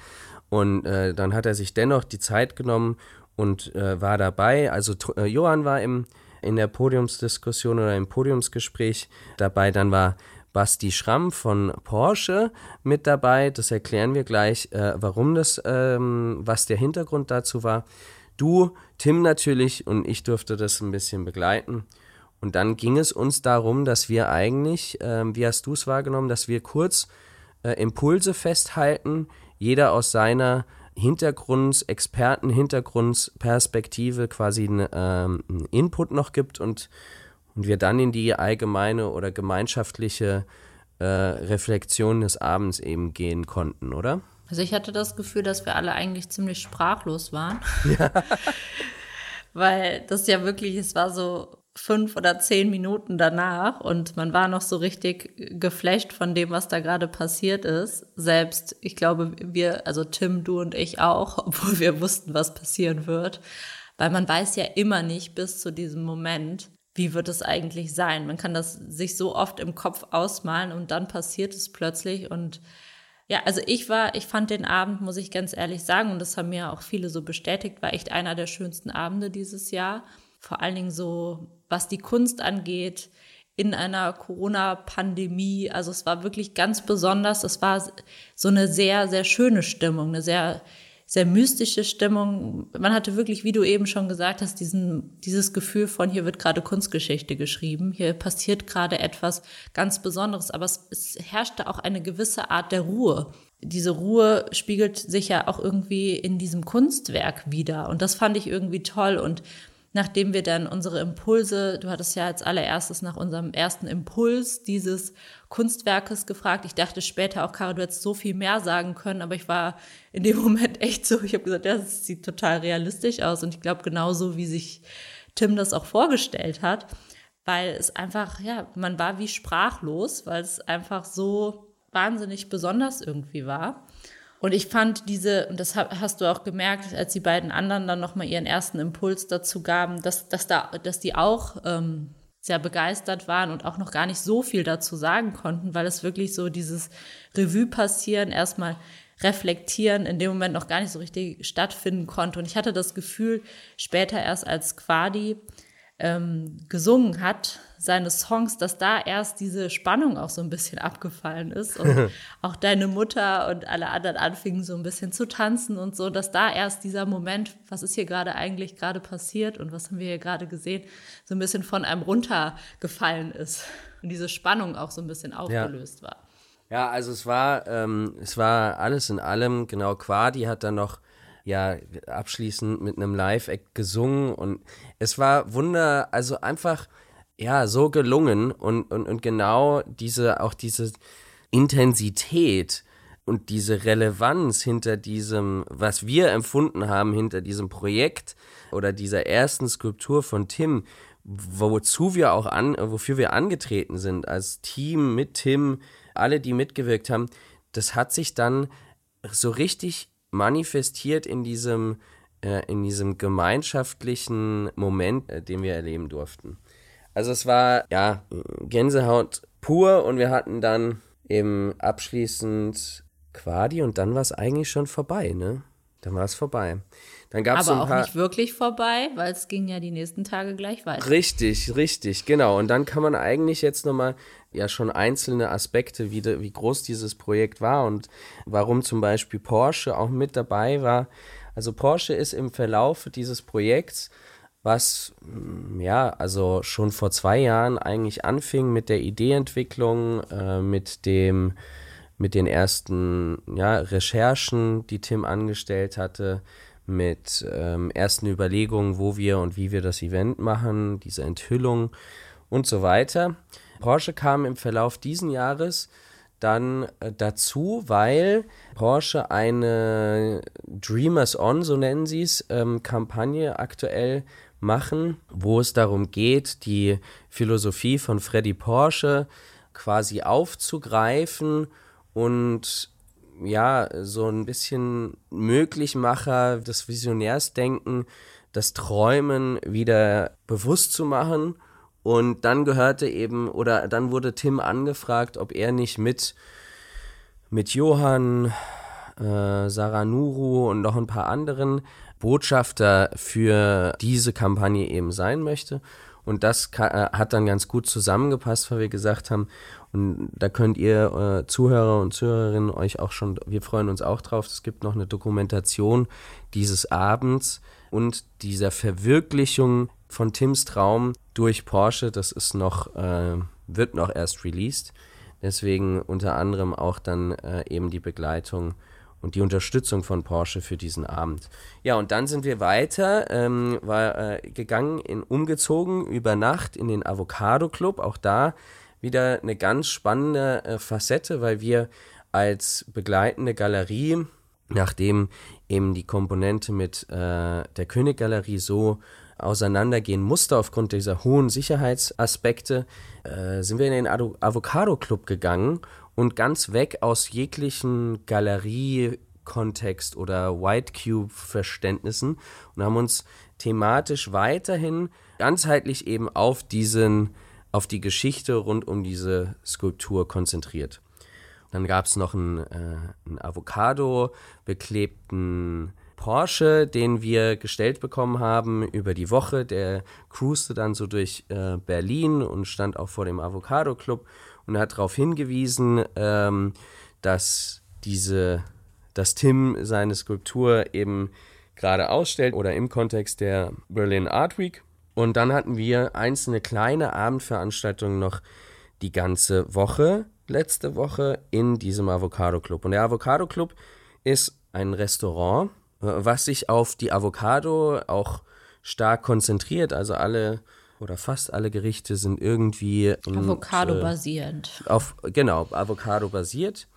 Und äh, dann hat er sich dennoch die Zeit genommen und äh, war dabei. Also äh, Johann war im, in der Podiumsdiskussion oder im Podiumsgespräch dabei. Dann war Basti Schramm von Porsche mit dabei. Das erklären wir gleich, äh, warum das, ähm, was der Hintergrund dazu war. Du, Tim natürlich und ich durfte das ein bisschen begleiten. Und dann ging es uns darum, dass wir eigentlich, äh, wie hast du es wahrgenommen, dass wir kurz äh, Impulse festhalten, jeder aus seiner Hintergrunds-, Experten-, Hintergrundsperspektive quasi einen, ähm, Input noch gibt und und wir dann in die allgemeine oder gemeinschaftliche äh, Reflexion des Abends eben gehen konnten, oder? Also ich hatte das Gefühl, dass wir alle eigentlich ziemlich sprachlos waren. Ja. Weil das ja wirklich, es war so fünf oder zehn Minuten danach und man war noch so richtig geflecht von dem, was da gerade passiert ist. Selbst, ich glaube, wir, also Tim, du und ich auch, obwohl wir wussten, was passieren wird. Weil man weiß ja immer nicht bis zu diesem Moment, wie wird es eigentlich sein. Man kann das sich so oft im Kopf ausmalen und dann passiert es plötzlich und ja, also ich war, ich fand den Abend, muss ich ganz ehrlich sagen, und das haben mir auch viele so bestätigt, war echt einer der schönsten Abende dieses Jahr. Vor allen Dingen so, was die Kunst angeht, in einer Corona-Pandemie. Also es war wirklich ganz besonders. Es war so eine sehr, sehr schöne Stimmung, eine sehr sehr mystische Stimmung. Man hatte wirklich, wie du eben schon gesagt hast, diesen, dieses Gefühl von, hier wird gerade Kunstgeschichte geschrieben, hier passiert gerade etwas ganz Besonderes, aber es, es herrschte auch eine gewisse Art der Ruhe. Diese Ruhe spiegelt sich ja auch irgendwie in diesem Kunstwerk wieder und das fand ich irgendwie toll und nachdem wir dann unsere Impulse, du hattest ja als allererstes nach unserem ersten Impuls dieses Kunstwerkes gefragt. Ich dachte später auch, Caro, du hättest so viel mehr sagen können, aber ich war in dem Moment echt so, ich habe gesagt, ja, das sieht total realistisch aus und ich glaube genauso, wie sich Tim das auch vorgestellt hat, weil es einfach, ja, man war wie sprachlos, weil es einfach so wahnsinnig besonders irgendwie war. Und ich fand diese, und das hast du auch gemerkt, als die beiden anderen dann nochmal ihren ersten Impuls dazu gaben, dass, dass, da, dass die auch ähm, sehr begeistert waren und auch noch gar nicht so viel dazu sagen konnten, weil es wirklich so dieses Revue passieren, erstmal reflektieren in dem Moment noch gar nicht so richtig stattfinden konnte. Und ich hatte das Gefühl, später erst als Quadi ähm, gesungen hat, seine Songs, dass da erst diese Spannung auch so ein bisschen abgefallen ist und auch deine Mutter und alle anderen anfingen so ein bisschen zu tanzen und so, dass da erst dieser Moment, was ist hier gerade eigentlich gerade passiert und was haben wir hier gerade gesehen, so ein bisschen von einem runtergefallen ist und diese Spannung auch so ein bisschen aufgelöst ja. war. Ja, also es war, ähm, es war alles in allem, genau, Quadi hat dann noch ja abschließend mit einem Live-Act gesungen und es war wunder, also einfach ja so gelungen und, und, und genau diese, auch diese Intensität und diese Relevanz hinter diesem, was wir empfunden haben, hinter diesem Projekt oder dieser ersten Skulptur von Tim, wozu wir auch an, wofür wir angetreten sind als Team mit Tim, alle, die mitgewirkt haben, das hat sich dann so richtig manifestiert in diesem, äh, in diesem gemeinschaftlichen Moment, äh, den wir erleben durften. Also es war ja Gänsehaut pur und wir hatten dann eben abschließend Quadi und dann war es eigentlich schon vorbei, ne? Dann war es vorbei. Dann gab's Aber so auch paar nicht wirklich vorbei, weil es ging ja die nächsten Tage gleich weiter. Richtig, richtig, genau. Und dann kann man eigentlich jetzt nochmal ja schon einzelne Aspekte, wie, de, wie groß dieses Projekt war und warum zum Beispiel Porsche auch mit dabei war. Also Porsche ist im Verlauf dieses Projekts, was mm, ja, also schon vor zwei Jahren eigentlich anfing mit der Ideeentwicklung, äh, mit dem mit den ersten ja, Recherchen, die Tim angestellt hatte, mit ähm, ersten Überlegungen, wo wir und wie wir das Event machen, diese Enthüllung und so weiter. Porsche kam im Verlauf diesen Jahres dann äh, dazu, weil Porsche eine Dreamers On, so nennen sie es, ähm, Kampagne aktuell machen, wo es darum geht, die Philosophie von Freddy Porsche quasi aufzugreifen und ja, so ein bisschen Möglichmacher, das Visionärsdenken, das Träumen wieder bewusst zu machen und dann gehörte eben, oder dann wurde Tim angefragt, ob er nicht mit, mit Johann, äh, Saranuru und noch ein paar anderen Botschafter für diese Kampagne eben sein möchte. Und das äh, hat dann ganz gut zusammengepasst, weil wir gesagt haben, und da könnt ihr äh, Zuhörer und Zuhörerinnen euch auch schon, wir freuen uns auch drauf, es gibt noch eine Dokumentation dieses Abends und dieser Verwirklichung von Tims Traum durch Porsche, das ist noch, äh, wird noch erst released. Deswegen unter anderem auch dann äh, eben die Begleitung und die Unterstützung von Porsche für diesen Abend. Ja, und dann sind wir weiter, ähm, war äh, gegangen, in, umgezogen über Nacht in den Avocado Club. Auch da wieder eine ganz spannende äh, Facette, weil wir als begleitende Galerie nachdem eben die Komponente mit äh, der Königgalerie so auseinandergehen musste aufgrund dieser hohen Sicherheitsaspekte, äh, sind wir in den Avocado Club gegangen und ganz weg aus jeglichen Galerie-Kontext oder White Cube-Verständnissen und haben uns thematisch weiterhin ganzheitlich eben auf diesen, auf die Geschichte rund um diese Skulptur konzentriert. Dann gab es noch einen, äh, einen Avocado beklebten Porsche, den wir gestellt bekommen haben über die Woche. Der cruiste dann so durch äh, Berlin und stand auch vor dem Avocado Club und hat darauf hingewiesen, ähm, dass diese, dass Tim seine Skulptur eben gerade ausstellt oder im Kontext der Berlin Art Week. Und dann hatten wir einzelne kleine Abendveranstaltungen noch die ganze Woche, letzte Woche, in diesem Avocado Club. Und der Avocado Club ist ein Restaurant, was sich auf die Avocado auch stark konzentriert. Also alle oder fast alle Gerichte sind irgendwie Avocado basierend. Äh, auf genau Avocado basiert.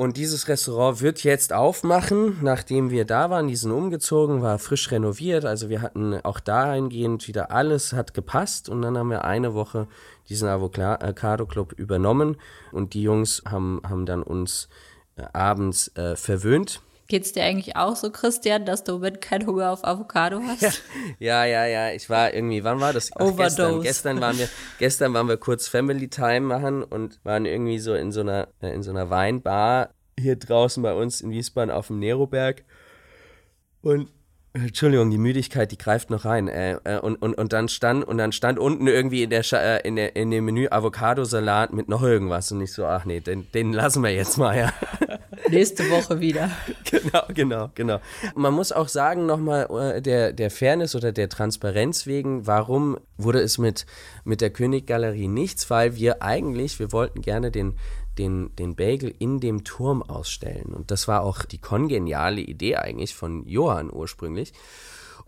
Und dieses Restaurant wird jetzt aufmachen, nachdem wir da waren. Die sind umgezogen, war frisch renoviert. Also wir hatten auch dahingehend wieder alles hat gepasst. Und dann haben wir eine Woche diesen Avocado Club übernommen. Und die Jungs haben, haben dann uns äh, abends äh, verwöhnt. Geht's dir eigentlich auch so, Christian, dass du mit kein Hunger auf Avocado hast? Ja, ja, ja. Ich war irgendwie, wann war das? Ach, Overdose. Gestern, gestern waren wir, gestern waren wir kurz Family Time machen und waren irgendwie so in so einer, äh, in so einer Weinbar hier draußen bei uns in Wiesbaden auf dem Neroberg. Und Entschuldigung, die Müdigkeit, die greift noch rein. Äh, äh, und, und, und dann stand und dann stand unten irgendwie in der, äh, in, der in dem Menü Avocado-Salat mit noch irgendwas und ich so, ach nee, den, den lassen wir jetzt mal, ja. Nächste Woche wieder. Genau, genau, genau. Man muss auch sagen, nochmal äh, der, der Fairness oder der Transparenz wegen, warum wurde es mit, mit der Königgalerie nichts? Weil wir eigentlich, wir wollten gerne den, den, den Bagel in dem Turm ausstellen. Und das war auch die kongeniale Idee eigentlich von Johann ursprünglich.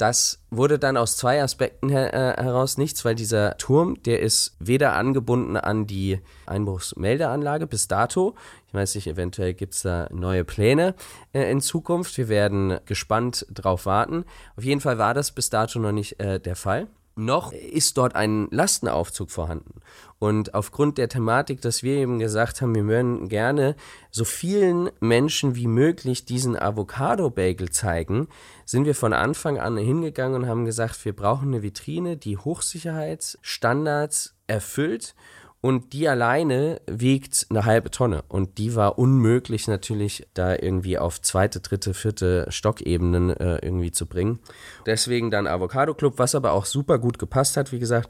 Das wurde dann aus zwei Aspekten her äh, heraus nichts, weil dieser Turm, der ist weder angebunden an die Einbruchsmeldeanlage bis dato. Ich weiß nicht, eventuell gibt es da neue Pläne äh, in Zukunft. Wir werden gespannt drauf warten. Auf jeden Fall war das bis dato noch nicht äh, der Fall. Noch ist dort ein Lastenaufzug vorhanden. Und aufgrund der Thematik, dass wir eben gesagt haben, wir würden gerne so vielen Menschen wie möglich diesen Avocado-Bagel zeigen, sind wir von Anfang an hingegangen und haben gesagt, wir brauchen eine Vitrine, die Hochsicherheitsstandards erfüllt und die alleine wiegt eine halbe Tonne. Und die war unmöglich natürlich da irgendwie auf zweite, dritte, vierte Stockebenen äh, irgendwie zu bringen. Deswegen dann Avocado Club, was aber auch super gut gepasst hat, wie gesagt.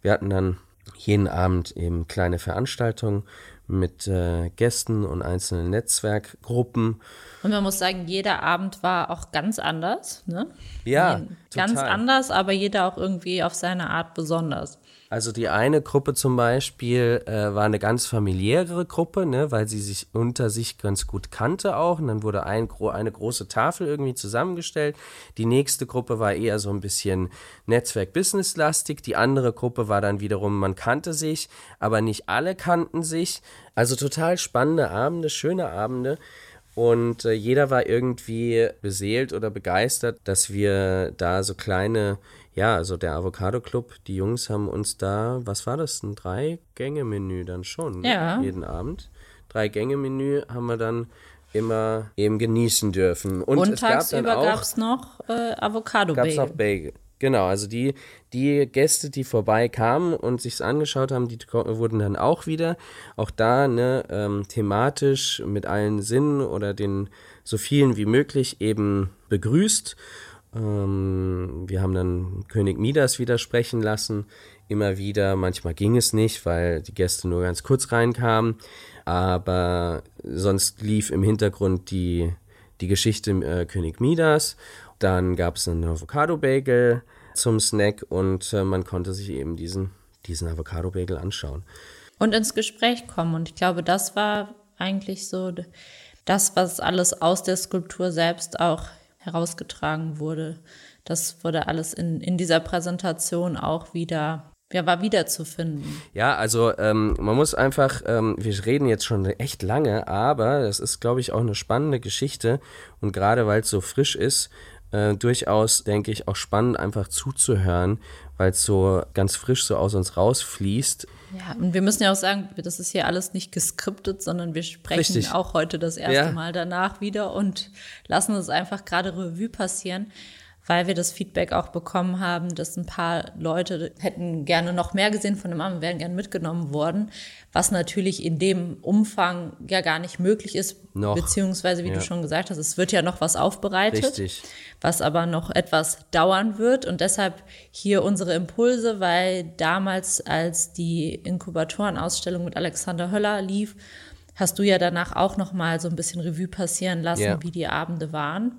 Wir hatten dann jeden Abend eben kleine Veranstaltungen mit äh, Gästen und einzelnen Netzwerkgruppen. Und man muss sagen, jeder Abend war auch ganz anders. Ne? Ja, ganz total. anders, aber jeder auch irgendwie auf seine Art besonders. Also die eine Gruppe zum Beispiel äh, war eine ganz familiäre Gruppe, ne, weil sie sich unter sich ganz gut kannte auch. Und dann wurde ein, eine große Tafel irgendwie zusammengestellt. Die nächste Gruppe war eher so ein bisschen Netzwerk-Business-lastig. Die andere Gruppe war dann wiederum, man kannte sich, aber nicht alle kannten sich. Also total spannende Abende, schöne Abende. Und äh, jeder war irgendwie beseelt oder begeistert, dass wir da so kleine ja, also der Avocado Club, die Jungs haben uns da, was war das, ein Drei-Gänge-Menü dann schon, ne? ja. jeden Abend. Drei-Gänge-Menü haben wir dann immer eben genießen dürfen. Und, Und tagsüber gab es noch äh, Avocado-Bagel. Gab es noch Bagel. Genau, also die, die Gäste, die vorbeikamen und sich's angeschaut haben, die wurden dann auch wieder, auch da, ne, ähm, thematisch mit allen Sinnen oder den so vielen wie möglich eben begrüßt ähm, wir haben dann König Midas widersprechen lassen, immer wieder. Manchmal ging es nicht, weil die Gäste nur ganz kurz reinkamen. Aber sonst lief im Hintergrund die, die Geschichte äh, König Midas. Dann gab es einen Avocado-Bagel zum Snack und äh, man konnte sich eben diesen, diesen Avocado-Bagel anschauen. Und ins Gespräch kommen. Und ich glaube, das war eigentlich so das, was alles aus der Skulptur selbst auch herausgetragen wurde. Das wurde alles in, in dieser Präsentation auch wieder ja, war wiederzufinden. Ja, also ähm, man muss einfach, ähm, wir reden jetzt schon echt lange, aber das ist, glaube ich, auch eine spannende Geschichte und gerade weil es so frisch ist, äh, durchaus, denke ich, auch spannend einfach zuzuhören, weil es so ganz frisch so aus uns rausfließt. Ja, und wir müssen ja auch sagen, das ist hier alles nicht geskriptet, sondern wir sprechen Richtig. auch heute das erste ja. Mal danach wieder und lassen es einfach gerade Revue passieren weil wir das Feedback auch bekommen haben, dass ein paar Leute hätten gerne noch mehr gesehen von dem Album, wären gerne mitgenommen worden, was natürlich in dem Umfang ja gar nicht möglich ist, noch. beziehungsweise wie ja. du schon gesagt hast, es wird ja noch was aufbereitet, Richtig. was aber noch etwas dauern wird und deshalb hier unsere Impulse, weil damals, als die Inkubatorenausstellung mit Alexander Höller lief, hast du ja danach auch noch mal so ein bisschen Revue passieren lassen, ja. wie die Abende waren.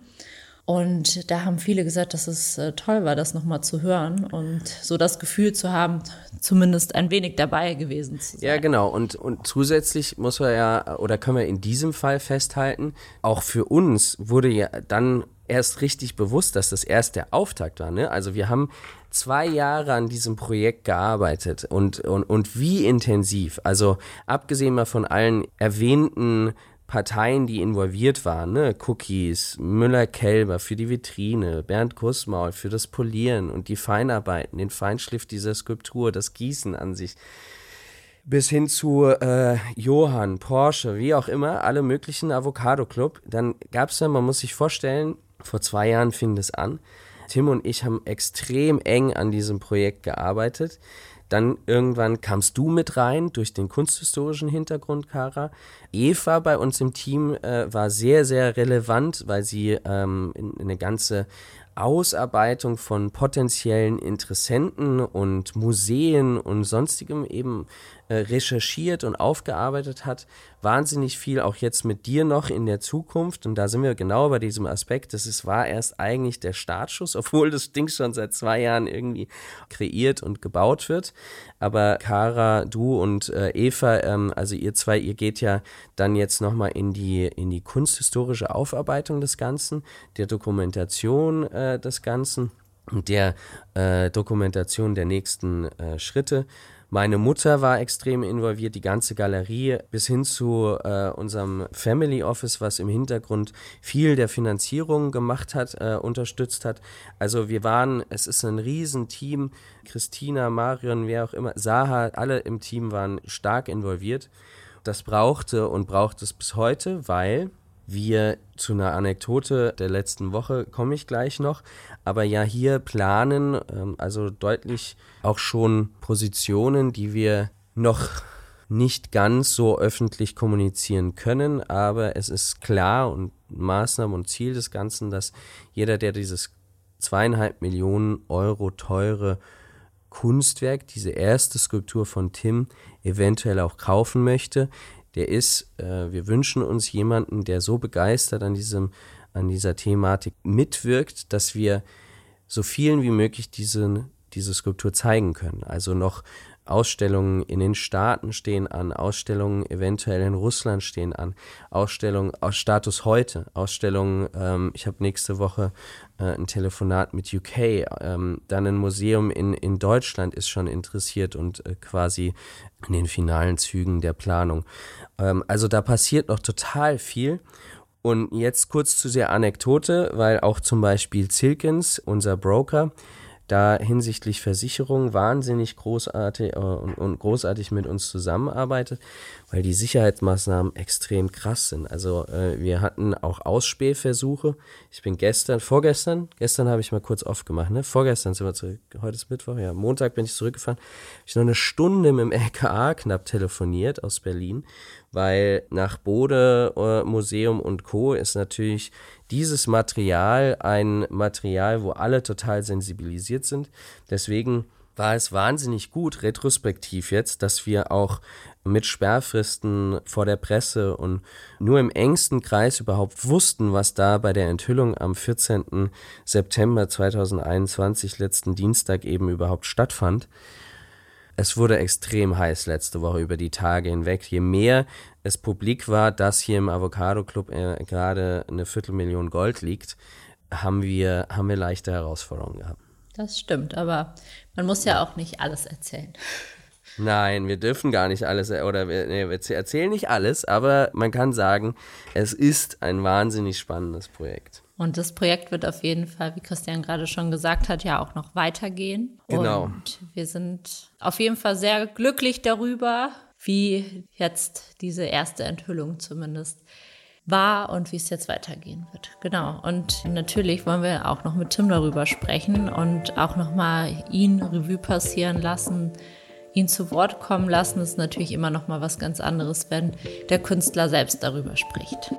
Und da haben viele gesagt, dass es äh, toll war, das nochmal zu hören und so das Gefühl zu haben, zumindest ein wenig dabei gewesen zu sein. Ja, genau. Und, und zusätzlich muss man ja, oder können wir in diesem Fall festhalten, auch für uns wurde ja dann erst richtig bewusst, dass das erst der Auftakt war. Ne? Also wir haben zwei Jahre an diesem Projekt gearbeitet und, und, und wie intensiv. Also abgesehen mal von allen erwähnten Parteien, die involviert waren, ne? Cookies, Müller-Kelber für die Vitrine, Bernd Kussmaul für das Polieren und die Feinarbeiten, den Feinschliff dieser Skulptur, das Gießen an sich, bis hin zu äh, Johann, Porsche, wie auch immer, alle möglichen Avocado Club. Dann gab es ja, man muss sich vorstellen, vor zwei Jahren fing das an. Tim und ich haben extrem eng an diesem Projekt gearbeitet. Dann irgendwann kamst du mit rein durch den kunsthistorischen Hintergrund, Kara. Eva bei uns im Team äh, war sehr, sehr relevant, weil sie ähm, in, in eine ganze Ausarbeitung von potenziellen Interessenten und Museen und sonstigem eben recherchiert und aufgearbeitet hat. Wahnsinnig viel auch jetzt mit dir noch in der Zukunft. Und da sind wir genau bei diesem Aspekt. Das ist, war erst eigentlich der Startschuss, obwohl das Ding schon seit zwei Jahren irgendwie kreiert und gebaut wird. Aber Kara, du und äh, Eva, ähm, also ihr zwei, ihr geht ja dann jetzt nochmal in die, in die kunsthistorische Aufarbeitung des Ganzen, der Dokumentation äh, des Ganzen und der äh, Dokumentation der nächsten äh, Schritte. Meine Mutter war extrem involviert, die ganze Galerie bis hin zu äh, unserem Family Office, was im Hintergrund viel der Finanzierung gemacht hat, äh, unterstützt hat. Also wir waren, es ist ein Riesenteam. Christina, Marion, wer auch immer, Saha, alle im Team waren stark involviert. Das brauchte und braucht es bis heute, weil wir zu einer Anekdote der letzten Woche komme ich gleich noch, aber ja hier planen, ähm, also deutlich auch schon Positionen, die wir noch nicht ganz so öffentlich kommunizieren können, aber es ist klar und Maßnahme und Ziel des Ganzen, dass jeder, der dieses zweieinhalb Millionen Euro teure Kunstwerk, diese erste Skulptur von Tim, eventuell auch kaufen möchte, der ist, äh, wir wünschen uns jemanden, der so begeistert an diesem, an dieser Thematik mitwirkt, dass wir so vielen wie möglich diese, diese Skulptur zeigen können. Also noch Ausstellungen in den Staaten stehen an, Ausstellungen eventuell in Russland stehen an, Ausstellungen aus Status heute, Ausstellungen, ähm, ich habe nächste Woche äh, ein Telefonat mit UK, ähm, dann ein Museum in, in Deutschland ist schon interessiert und äh, quasi in den finalen Zügen der Planung. Ähm, also da passiert noch total viel. Und jetzt kurz zu der Anekdote, weil auch zum Beispiel Zilkens, unser Broker, da hinsichtlich Versicherung wahnsinnig großartig äh, und, und, großartig mit uns zusammenarbeitet, weil die Sicherheitsmaßnahmen extrem krass sind. Also äh, wir hatten auch Ausspähversuche. Ich bin gestern, vorgestern, gestern habe ich mal kurz aufgemacht, ne? Vorgestern sind wir zurück, heute ist Mittwoch, ja, Montag bin ich zurückgefahren. Habe ich noch eine Stunde mit dem LKA knapp telefoniert aus Berlin, weil nach Bode äh, Museum und Co. ist natürlich dieses Material ein Material, wo alle total sensibilisiert sind. Deswegen war es wahnsinnig gut, retrospektiv jetzt, dass wir auch mit Sperrfristen vor der Presse und nur im engsten Kreis überhaupt wussten, was da bei der Enthüllung am 14. September 2021, letzten Dienstag eben überhaupt stattfand. Es wurde extrem heiß letzte Woche über die Tage hinweg. Je mehr es publik war, dass hier im Avocado Club äh, gerade eine Viertelmillion Gold liegt, haben wir, haben wir leichte Herausforderungen gehabt. Das stimmt, aber man muss ja auch nicht alles erzählen. Nein, wir dürfen gar nicht alles, oder wir, nee, wir erzählen nicht alles, aber man kann sagen, es ist ein wahnsinnig spannendes Projekt. Und das Projekt wird auf jeden Fall, wie Christian gerade schon gesagt hat, ja auch noch weitergehen. Genau. Und wir sind auf jeden Fall sehr glücklich darüber, wie jetzt diese erste Enthüllung zumindest war und wie es jetzt weitergehen wird. Genau. Und natürlich wollen wir auch noch mit Tim darüber sprechen und auch nochmal ihn Revue passieren lassen, ihn zu Wort kommen lassen. Das ist natürlich immer noch mal was ganz anderes, wenn der Künstler selbst darüber spricht.